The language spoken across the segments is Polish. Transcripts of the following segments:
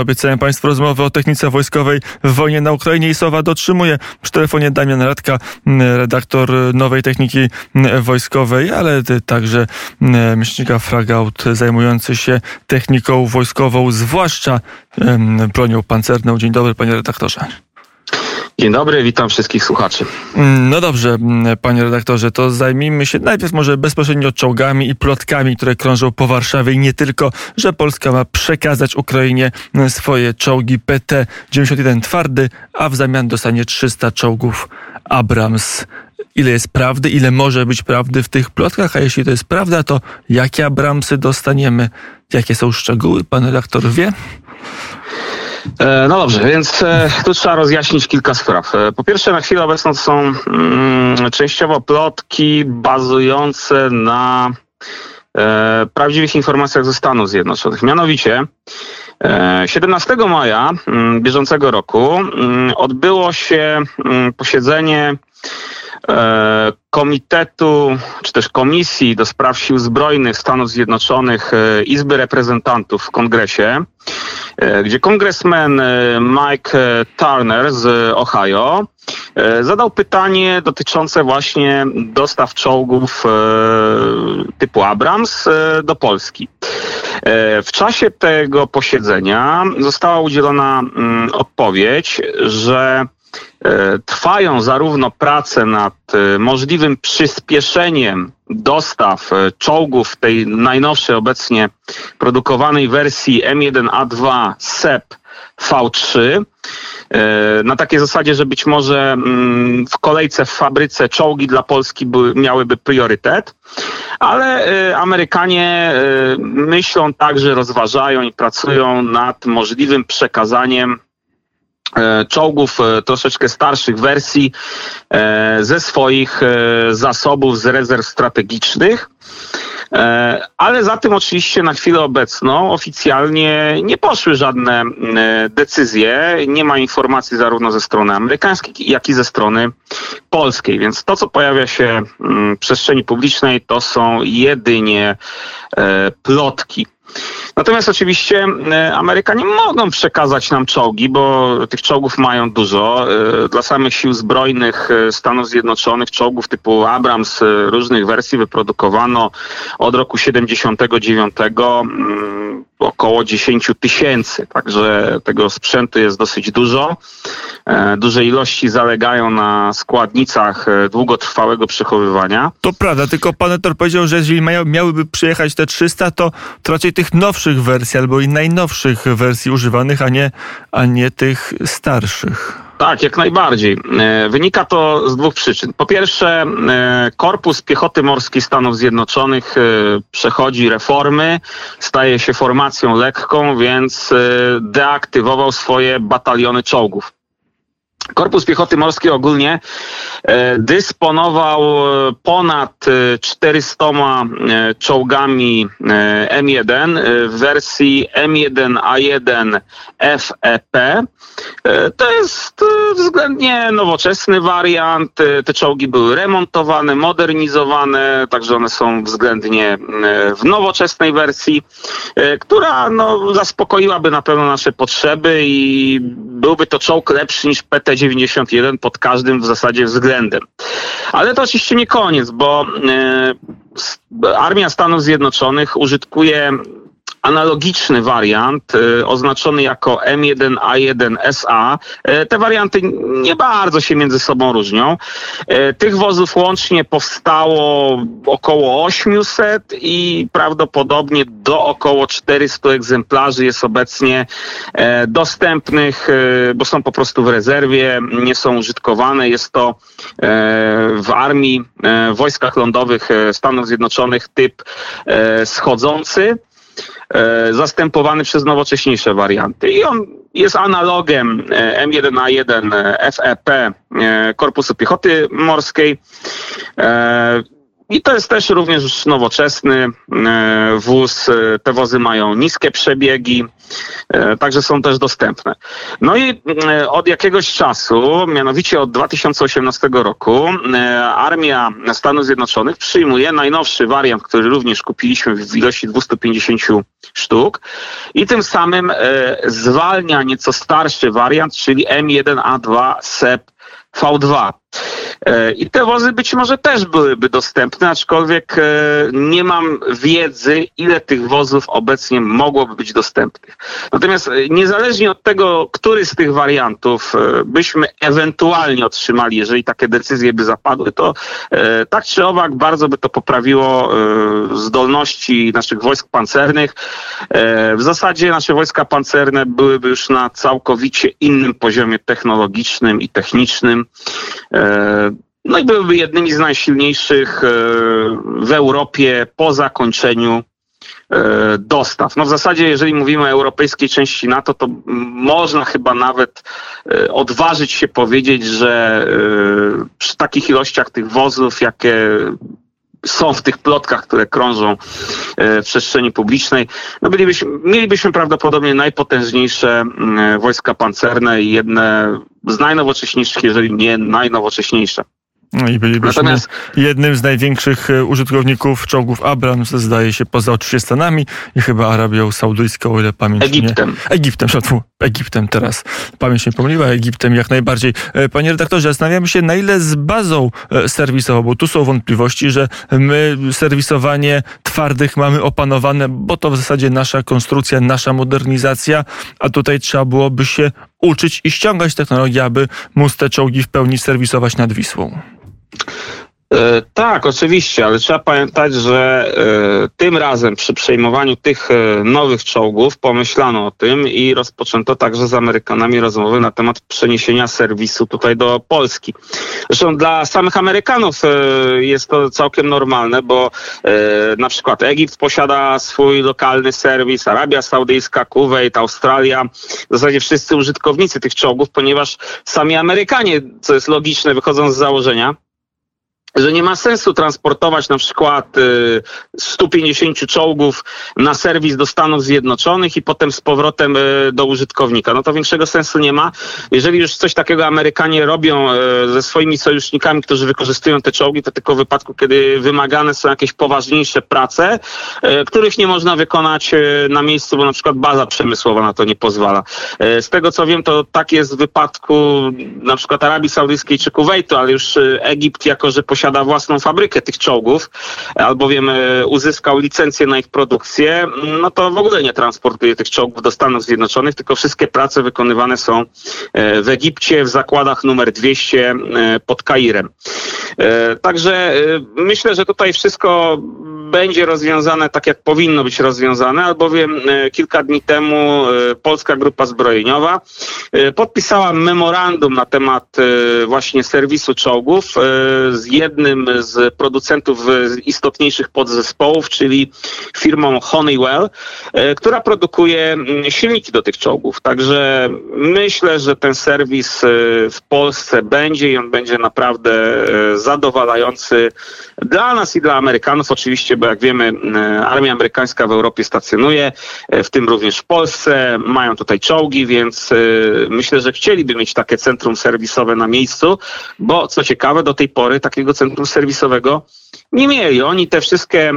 Obiecałem Państwu rozmowę o technice wojskowej w wojnie na Ukrainie i Sowa dotrzymuje. Przy telefonie Damian Radka, redaktor nowej techniki wojskowej, ale także myślnika Fragaut zajmujący się techniką wojskową, zwłaszcza bronią pancerną. Dzień dobry, panie redaktorze. Dzień dobry, witam wszystkich słuchaczy. No dobrze, panie redaktorze, to zajmijmy się najpierw może bezpośrednio czołgami i plotkami, które krążą po Warszawie i nie tylko, że Polska ma przekazać Ukrainie swoje czołgi PT-91 twardy, a w zamian dostanie 300 czołgów Abrams. Ile jest prawdy, ile może być prawdy w tych plotkach, a jeśli to jest prawda, to jakie Abramsy dostaniemy? Jakie są szczegóły? Pan redaktor wie? E, no dobrze, więc e, tu trzeba rozjaśnić kilka spraw. E, po pierwsze, na chwilę obecną są mm, częściowo plotki bazujące na e, prawdziwych informacjach ze Stanów Zjednoczonych. Mianowicie 17 maja mm, bieżącego roku mm, odbyło się posiedzenie Komitetu, czy też Komisji do Spraw Sił Zbrojnych Stanów Zjednoczonych Izby Reprezentantów w Kongresie. E, gdzie kongresmen e, Mike Turner z Ohio e, zadał pytanie dotyczące właśnie dostaw czołgów typu Abrams do Polski. W czasie tego posiedzenia została udzielona mm, odpowiedź, że trwają zarówno prace nad możliwym przyspieszeniem dostaw e, czołgów tej najnowszej obecnie produkowanej wersji M1A2 SEP V3 e, na takiej zasadzie, że być może mm, w kolejce w fabryce czołgi dla Polski były, miałyby priorytet, ale e, Amerykanie myślą także, rozważają i pracują nad możliwym przekazaniem E, czołgów e, troszeczkę starszych wersji e, ze swoich zasobów, z rezerw strategicznych. Ale za tym oczywiście na chwilę obecną oficjalnie nie poszły żadne decyzje. Nie ma informacji zarówno ze strony amerykańskiej, jak i ze strony polskiej. Więc to, co pojawia się w przestrzeni publicznej, to są jedynie plotki. Natomiast oczywiście e, Amerykanie mogą przekazać nam czołgi, bo tych czołgów mają dużo. E, dla samych sił zbrojnych e, Stanów Zjednoczonych czołgów typu Abrams różnych wersji wyprodukowano od roku 79 około 10 tysięcy, także tego sprzętu jest dosyć dużo. E, duże ilości zalegają na składnicach e, długotrwałego przechowywania. To prawda, tylko pan Etor powiedział, że jeżeli miałyby przyjechać te 300, to, to raczej tych nowszych wersji albo i najnowszych wersji używanych, a nie, a nie tych starszych. Tak, jak najbardziej. E, wynika to z dwóch przyczyn. Po pierwsze, e, Korpus Piechoty Morskiej Stanów Zjednoczonych e, przechodzi reformy, staje się formacją lekką, więc deaktywował swoje bataliony czołgów. Korpus Piechoty Morskiej ogólnie e, dysponował e, ponad 400 e, czołgami M1 w wersji M1A1 FEP. To jest względnie nowoczesny wariant. Te czołgi były remontowane, modernizowane, także one są względnie w nowoczesnej wersji, która no, zaspokoiłaby na pewno nasze potrzeby i byłby to czołg lepszy niż PT-91 pod każdym w zasadzie względem. Ale to oczywiście nie koniec, bo e, Armia Stanów Zjednoczonych użytkuje analogiczny wariant y, oznaczony jako M1A1SA. Y, te warianty nie bardzo się między sobą różnią. Y, tych wozów łącznie powstało około 800 i prawdopodobnie do około 400 egzemplarzy jest obecnie dostępnych, bo są po prostu w rezerwie, nie są użytkowane. Jest to w armii, w wojskach lądowych Stanów Zjednoczonych typ schodzący. E, zastępowany przez nowocześniejsze warianty. I on jest analogiem e, M1A1 FEP e, Korpusu Piechoty Morskiej. I to jest też również nowoczesny e, wóz. E, te wozy mają niskie przebiegi, także są też dostępne. No i od jakiegoś czasu, mianowicie od 2018 roku, Armia Stanów Zjednoczonych przyjmuje najnowszy wariant, który również kupiliśmy w ilości 250 sztuk i tym samym zwalnia nieco starszy wariant, czyli M1A2 SEP V2. E, I te wozy być może też byłyby dostępne, aczkolwiek e, nie mam wiedzy, ile tych wozów obecnie mogłoby być dostępnych. Natomiast e, niezależnie od tego, który z tych wariantów byśmy ewentualnie otrzymali, jeżeli takie decyzje by zapadły, to tak czy owak bardzo by to poprawiło zdolności naszych wojsk pancernych. W zasadzie nasze wojska pancerne byłyby już na całkowicie innym poziomie technologicznym i technicznym. No i byłyby jednymi z najsilniejszych e, w Europie po zakończeniu e, dostaw. No w zasadzie, jeżeli mówimy o europejskiej części NATO, to można chyba nawet e, odważyć się powiedzieć, że przy takich ilościach tych wozów, jakie są w tych plotkach, które krążą w przestrzeni publicznej, no bylibyśmy, mielibyśmy prawdopodobnie najpotężniejsze wojska pancerne i jedne z najnowocześniejszych, jeżeli nie najnowocześniejsze. No i bylibyśmy Natomiast... jednym z największych e, użytkowników czołgów Abrams, zdaje się, poza oczywiście Stanami i chyba Arabią Saudyjską, o ile pamięć Egiptem. Nie... Egiptem, szatwu. Egiptem teraz. Pamięć nie pomyliła, Egiptem jak najbardziej. E, panie redaktorze, zastanawiamy się, na ile z bazą e, serwisową, bo tu są wątpliwości, że my serwisowanie twardych mamy opanowane, bo to w zasadzie nasza konstrukcja, nasza modernizacja, a tutaj trzeba byłoby się uczyć i ściągać technologię, aby móc te czołgi w pełni serwisować nad Wisłą. E, tak, oczywiście, ale trzeba pamiętać, że e, tym razem przy przejmowaniu tych e, nowych czołgów pomyślano o tym i rozpoczęto także z Amerykanami rozmowy na temat przeniesienia serwisu tutaj do Polski. Zresztą dla samych Amerykanów jest to całkiem normalne, bo na przykład Egipt posiada swój lokalny serwis, Arabia Saudyjska, Kuwait, Australia, w zasadzie wszyscy użytkownicy tych czołgów, ponieważ sami Amerykanie, co jest logiczne, wychodzą z założenia, że nie ma sensu transportować na przykład 150 y, czołgów na serwis do Stanów Zjednoczonych i potem z powrotem y, do użytkownika. No to większego sensu nie ma. Jeżeli już coś takiego Amerykanie robią y, ze swoimi sojusznikami, którzy wykorzystują te czołgi, to tylko w wypadku, kiedy wymagane są jakieś poważniejsze prace, których nie można wykonać na miejscu, bo na przykład baza przemysłowa na to nie pozwala. Z tego co wiem, to tak jest w wypadku na przykład Arabii Saudyjskiej czy Kuwejtu, ale już Egipt, jako że posiada posiada własną fabrykę tych czołgów, albowiem e, uzyskał licencję na ich produkcję, no to w ogóle nie transportuje tych czołgów do Stanów Zjednoczonych, tylko wszystkie prace wykonywane są e, w Egipcie, w zakładach numer 200 e, pod Kairem. Także myślę, że tutaj wszystko będzie rozwiązane tak, jak powinno być rozwiązane, albowiem kilka dni temu Polska Grupa Zbrojeniowa podpisała memorandum na temat właśnie serwisu czołgów z jednym z producentów istotniejszych podzespołów, czyli firmą Honeywell, która produkuje silniki do tych czołgów. Także myślę, że ten serwis w Polsce będzie i on będzie naprawdę zadowalający dla nas i dla Amerykanów oczywiście, bo jak wiemy, armia amerykańska w Europie stacjonuje, w tym również w Polsce. Mają tutaj czołgi, więc myślę, że chcieliby mieć takie centrum serwisowe na miejscu, bo co ciekawe, do tej pory takiego centrum serwisowego nie mieli. Oni te wszystkie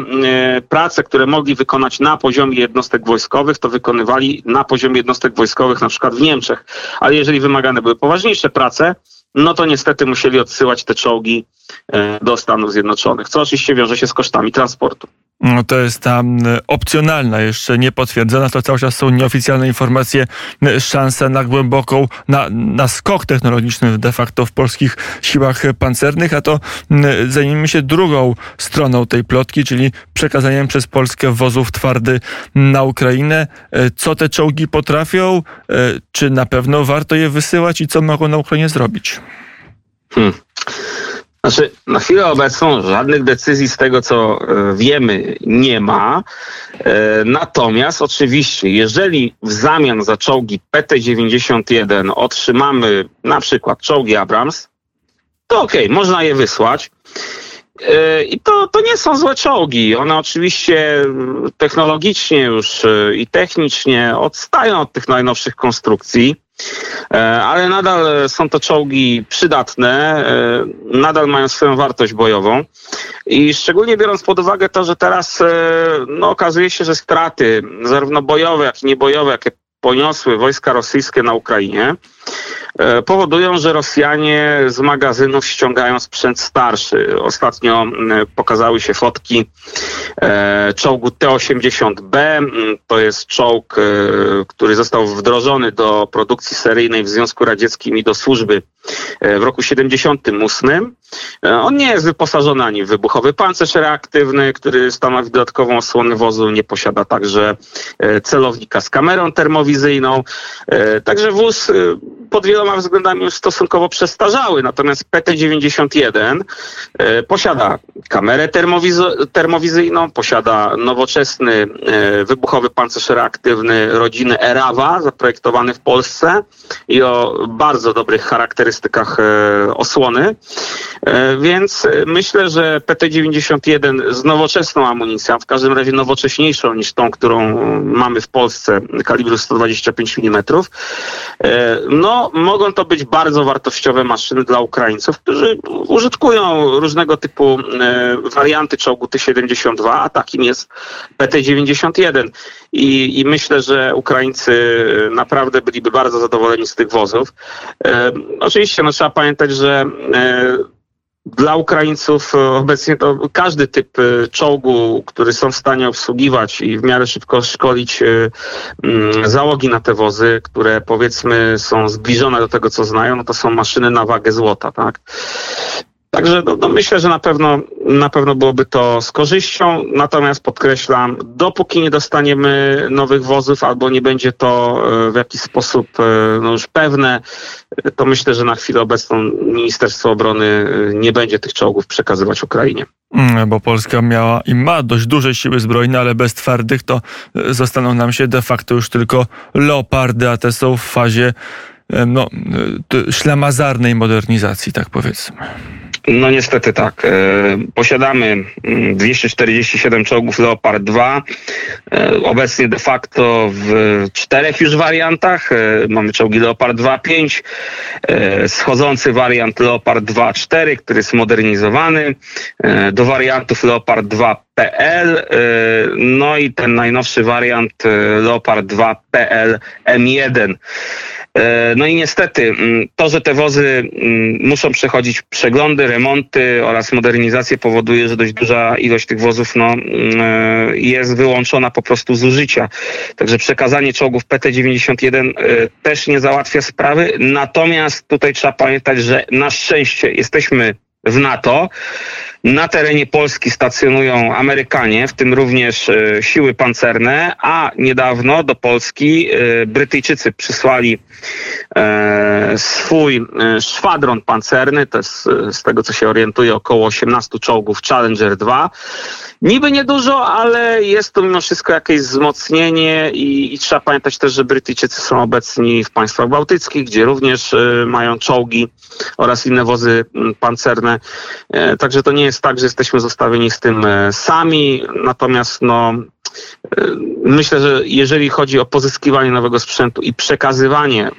prace, które mogli wykonać na poziomie jednostek wojskowych, to wykonywali na poziomie jednostek wojskowych, na przykład w Niemczech. Ale jeżeli wymagane były poważniejsze prace, no to niestety musieli odsyłać te czołgi e, do Stanów Zjednoczonych, co oczywiście wiąże się z kosztami transportu. No to jest ta opcjonalna, jeszcze nie potwierdzona, to cały czas są nieoficjalne informacje, szansa na głęboką, na, na skok technologiczny de facto w polskich siłach pancernych, a to zajmijmy się drugą stroną tej plotki, czyli przekazaniem przez Polskę wozów twardy na Ukrainę. E, co te czołgi potrafią? E, czy na pewno warto je wysyłać i co mogą na Ukrainie zrobić? Hmm. Znaczy, na chwilę obecną żadnych decyzji z tego, co e, wiemy, nie ma. E, natomiast oczywiście, jeżeli w zamian za czołgi PT-91 otrzymamy na przykład czołgi Abrams, to okej, okay, można je wysłać. I to, to nie są złe czołgi. One oczywiście technologicznie już i technicznie odstają od tych najnowszych konstrukcji. E, ale nadal są to czołgi przydatne, e, nadal mają swoją wartość bojową i szczególnie biorąc pod uwagę to, że teraz e, no, okazuje się, że straty zarówno bojowe, jak i niebojowe, jakie poniosły wojska rosyjskie na Ukrainie, E, powodują, że Rosjanie z magazynów ściągają sprzęt starszy. Ostatnio pokazały się fotki e, czołgu T-80B. To jest czołg, e, który został wdrożony do produkcji seryjnej w Związku Radzieckim i do służby w roku 78. On nie jest wyposażony ani w wybuchowy pancerz reaktywny, który stanowi dodatkową osłonę wozu, nie posiada także celownika z kamerą termowizyjną. Także wóz pod wieloma względami już stosunkowo przestarzały, natomiast PT-91 e, posiada kamerę termowizyjną, posiada nowoczesny e, wybuchowy pancerz reaktywny rodziny Erawa, zaprojektowany w Polsce i o bardzo dobrych charakterystykach e, osłony. Więc myślę, że PT-91 z nowoczesną amunicją, w każdym razie nowocześniejszą niż tą, którą mamy w Polsce, kalibru 125 mm, no mogą to być bardzo wartościowe maszyny dla Ukraińców, którzy użytkują różnego typu e, warianty czołgu T-72, a takim jest PT-91. I, I myślę, że Ukraińcy naprawdę byliby bardzo zadowoleni z tych wozów. E, oczywiście no, trzeba pamiętać, że e, dla Ukraińców e, obecnie to każdy typ e, czołgu, który są w stanie obsługiwać i w miarę szybko szkolić e, mm, załogi na te wozy, które powiedzmy są zbliżone do tego, co znają, no to są maszyny na wagę złota, tak? Także no, no myślę, że na pewno, na pewno byłoby to z korzyścią, natomiast podkreślam, dopóki nie dostaniemy nowych wozów albo nie będzie to e, w jakiś sposób e, no już pewne, to myślę, że na chwilę obecną Ministerstwo Obrony e, nie będzie tych czołgów przekazywać Ukrainie. Mm, bo Polska miała i ma dość duże siły zbrojne, ale bez twardych to zostaną nam się de facto już tylko leopardy, a te są w fazie no, ślamazarnej modernizacji, tak powiedzmy. No niestety tak. E, posiadamy 247 mm, czołgów Leopard 2. E, obecnie de facto w czterech już wariantach. E, mamy czołgi Leopard 2.5, schodzący wariant Leopard 2.4, który jest modernizowany, do wariantów Leopard 2 PL, no i ten najnowszy wariant Leopard 2 PL M1. E, no i niestety mm, to, że te wozy mm, muszą przechodzić przeglądy, remonty oraz modernizację powoduje, że dość duża ilość tych wozów no, mm, e, jest wyłączona po prostu z użycia. Także przekazanie czołgów PT-91 e, też nie załatwia sprawy. Natomiast tutaj trzeba pamiętać, że na szczęście jesteśmy w NATO. Na terenie Polski stacjonują Amerykanie, w tym również e, siły pancerne, a niedawno do Polski e, Brytyjczycy przysłali e, swój szwadron pancerny, to jest z tego co się orientuje około 18 czołgów Challenger 2. Niby niedużo, ale jest to mimo wszystko jakieś wzmocnienie i, i trzeba pamiętać też, że Brytyjczycy są obecni w państwach bałtyckich, gdzie również mają czołgi oraz inne wozy pancerne. Także to nie jest tak, że jesteśmy zostawieni z tym e, sami, natomiast no, e, myślę, że jeżeli chodzi o pozyskiwanie nowego sprzętu i przekazywanie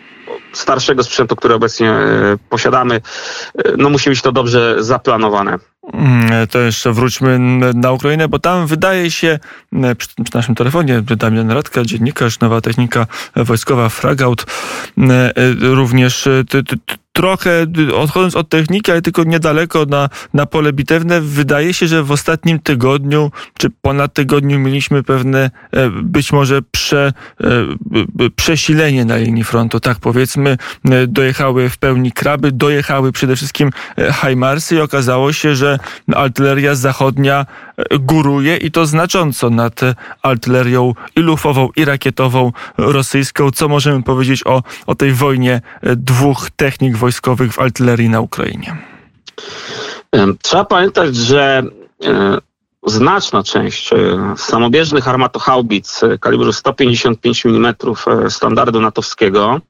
starszego sprzętu, który obecnie e, posiadamy, no musi być to dobrze zaplanowane. Mm, to jeszcze wróćmy na Ukrainę, bo tam wydaje się, przy, przy naszym telefonie, Damian Radka, dziennikarz, nowa technika wojskowa, Fragout, również trochę odchodząc od techniki, ale tylko niedaleko na, na pole bitewne, wydaje się, że w ostatnim tygodniu czy ponad tygodniu mieliśmy pewne e, być może prze, e, przesilenie na linii frontu. Tak powiedzmy, e, dojechały w pełni kraby, dojechały przede wszystkim Hajmarsy i okazało się, że artyleria zachodnia góruje i to znacząco nad artylerią i lufową, i rakietową rosyjską. Co możemy powiedzieć o, o tej wojnie dwóch technik wojskowych? Wojskowych w artylerii na Ukrainie? Trzeba pamiętać, że e, znaczna część e, samobieżnych armatochaubic e, kalibru 155 mm standardu natowskiego,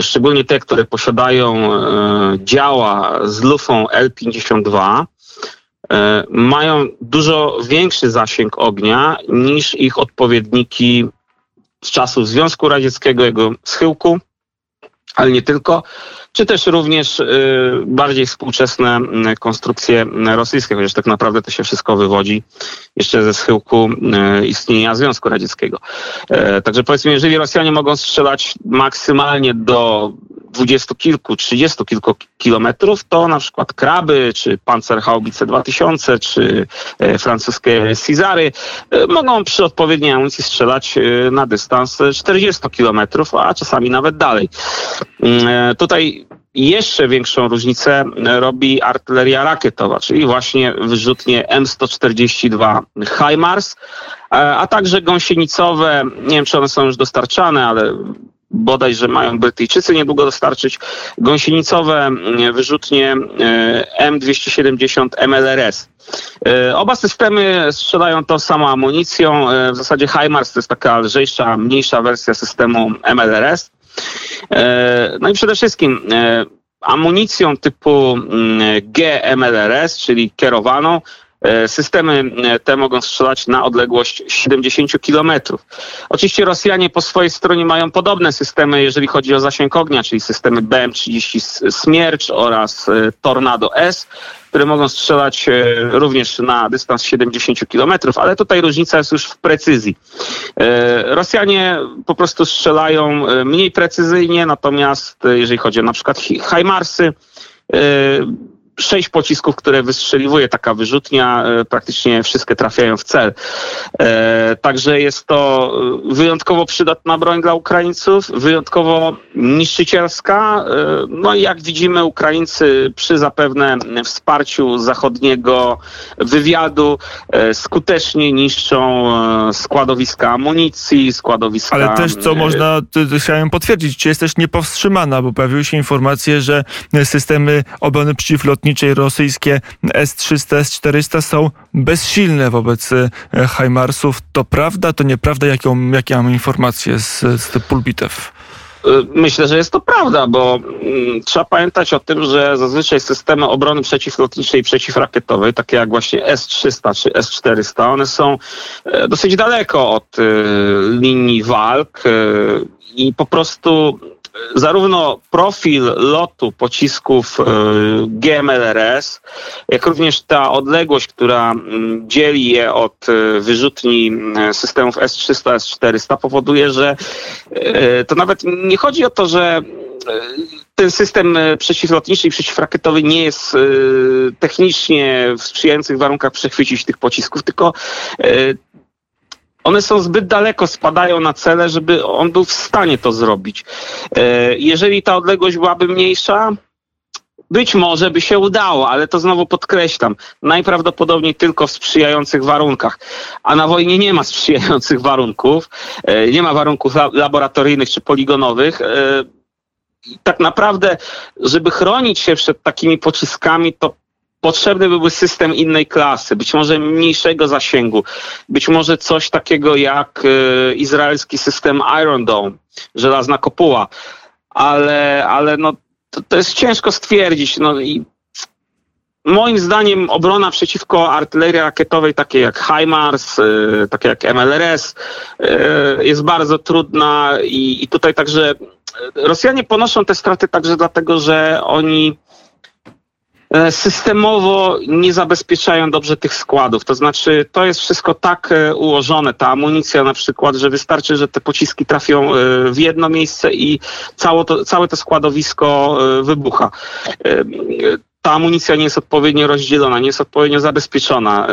szczególnie te, które posiadają działa z lufą L-52, mają dużo większy zasięg ognia niż ich odpowiedniki z czasów Związku Radzieckiego, jego schyłku, ale nie tylko, czy też również y, bardziej współczesne y, konstrukcje rosyjskie, chociaż tak naprawdę to się wszystko wywodzi jeszcze ze schyłku y, istnienia Związku Radzieckiego. E, także powiedzmy, jeżeli Rosjanie mogą strzelać maksymalnie do dwudziestu kilku, trzydziestu kilku kilometrów, to na przykład kraby, czy Panzerhaubice 2000, czy e, francuskie Cizary e, mogą przy odpowiedniej amunicji strzelać na dystans 40 kilometrów, a czasami nawet dalej. Mm, jeszcze większą różnicę robi artyleria rakietowa, czyli właśnie wyrzutnie M142 HIMARS, a także gąsienicowe, nie wiem czy one są już dostarczane, ale bodaj, że mają Brytyjczycy niedługo dostarczyć, gąsienicowe mm, wyrzutnie e, M270 MLRS. E, oba systemy strzelają tą samą amunicją. E, w zasadzie HIMARS to jest taka lżejsza, mniejsza wersja systemu MLRS. No i przede wszystkim amunicją typu mm, GMLRS, czyli kierowaną, E, systemy e, te mogą strzelać na odległość 70 km. Oczywiście Rosjanie po swojej stronie mają podobne systemy, jeżeli chodzi o zasięg ognia, czyli systemy BM-30 Smiercz oraz e, Tornado S, które mogą strzelać również na dystans 70 km, ale tutaj różnica jest już w precyzji. Rosjanie po prostu strzelają mniej precyzyjnie, natomiast jeżeli chodzi o na przykład HIMARSy, sześć pocisków, które wystrzeliwuje taka wyrzutnia, e, praktycznie wszystkie trafiają w cel. E, także jest to e, wyjątkowo przydatna broń dla Ukraińców, wyjątkowo niszczycielska. No i jak widzimy, Ukraińcy przy zapewne wsparciu zachodniego wywiadu skutecznie niszczą składowiska amunicji, składowiska... Ale też, co można, chciałem potwierdzić, czy jest też niepowstrzymana, bo pojawiły się informacje, że systemy obrony przeciwlotniczej lotniczej rosyjskie S-300, S-400 są bezsilne wobec e, HIMARSów. To prawda, to nieprawda? Jaką, jakie mamy informacje z, z pulpitew? E, myślę, że jest to prawda, bo mm, trzeba pamiętać o tym, że zazwyczaj systemy obrony przeciwlotniczej i przeciwrakietowej, takie jak właśnie S-300 czy S-400, one są e, dosyć daleko od linii walk i po prostu zarówno profil lotu pocisków e, GMLRS, jak również ta odległość, która mm, dzieli je od e, wyrzutni e, systemów S300, S400 powoduje, że to nawet nie chodzi o to, że ten system przeciwlotniczy i przeciwrakietowy nie jest technicznie w sprzyjających warunkach przechwycić tych pocisków, tylko one są zbyt daleko, spadają na cele, żeby on był w stanie to zrobić. E, jeżeli ta odległość byłaby mniejsza, być może by się udało, ale to znowu podkreślam, najprawdopodobniej tylko w sprzyjających warunkach. A na wojnie nie ma sprzyjających warunków, e, nie ma warunków laboratoryjnych czy poligonowych. E, tak naprawdę, żeby chronić się przed takimi pociskami, to potrzebny byłby system innej klasy, być może mniejszego zasięgu, być może coś takiego jak y, izraelski system Iron Dome, żelazna kopuła, ale, ale no, to, to jest ciężko stwierdzić. No i Moim zdaniem obrona przeciwko artylerii rakietowej, takiej jak HIMARS, y, takie jak MLRS, y, jest bardzo trudna i, i tutaj także Rosjanie ponoszą te straty także dlatego, że oni systemowo nie zabezpieczają dobrze tych składów. To znaczy, to jest wszystko tak e, ułożone, ta amunicja na przykład, że wystarczy, że te pociski trafią e, w jedno miejsce i całe to, całe to składowisko wybucha. Ta amunicja nie jest odpowiednio rozdzielona, nie jest odpowiednio zabezpieczona.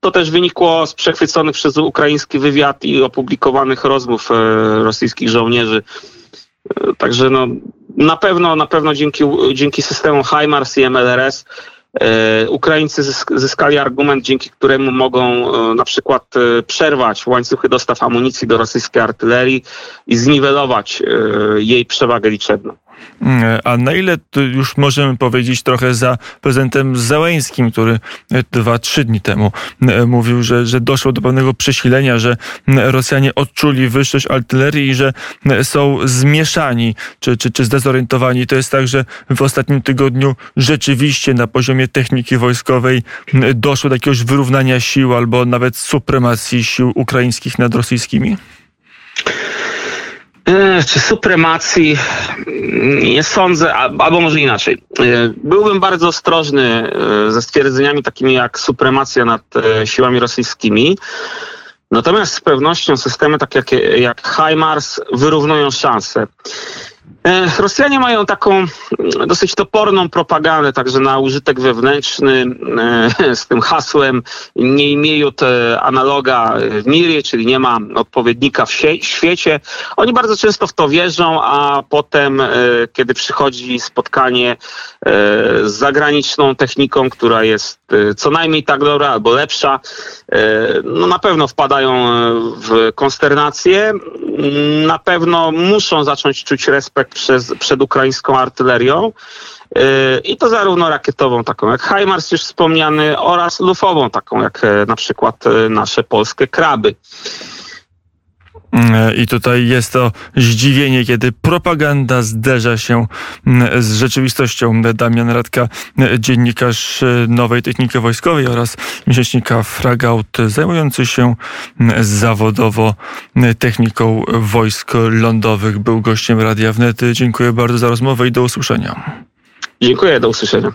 To też wynikło z przechwyconych przez ukraiński wywiad i opublikowanych rozmów rosyjskich żołnierzy. Także no, na pewno, na pewno dzięki, dzięki systemu HIMARS i MLRS e, Ukraińcy zyskali argument, dzięki któremu mogą e, na przykład e, przerwać łańcuchy dostaw amunicji do rosyjskiej artylerii i zniwelować jej przewagę liczebną. Mm, a na ile już możemy powiedzieć trochę za prezydentem Załęskim, który dwa, trzy dni temu mówił, że, że doszło do pewnego przesilenia, że Rosjanie odczuli wyższość artylerii i że są zmieszani czy, czy, czy zdezorientowani. To jest tak, że w ostatnim tygodniu rzeczywiście na poziomie techniki wojskowej doszło do jakiegoś wyrównania sił albo nawet supremacji sił ukraińskich nad rosyjskimi? E, czy supremacji? Nie sądzę, albo może inaczej. E, byłbym bardzo ostrożny ze stwierdzeniami takimi jak supremacja nad siłami rosyjskimi. Natomiast z pewnością systemy takie jak, jak HIMARS wyrównują szanse. E, Rosjanie mają taką mm, dosyć toporną propagandę, także na użytek wewnętrzny e, z tym hasłem nie imieją analoga w mirie, czyli nie ma odpowiednika w świecie. Oni bardzo często w to wierzą, a potem, e, kiedy przychodzi spotkanie z zagraniczną techniką, która jest co najmniej tak dobra albo lepsza, no na pewno wpadają w konsternację. Na pewno muszą zacząć czuć respekt przez, przed ukraińską artylerią. Y, I to zarówno rakietową, taką jak HIMARS już wspomniany, oraz lufową, taką jak e, na przykład e, nasze polskie kraby. I tutaj jest to zdziwienie, kiedy propaganda zderza się mm, z rzeczywistością. Damian Radka, dziennikarz Nowej Techniki Wojskowej oraz miesięcznika Fragaut, zajmujący się mm, zawodowo techniką wojsk lądowych, był gościem Radia Wnet. Dziękuję bardzo za rozmowę i do usłyszenia. Dziękuję, do usłyszenia.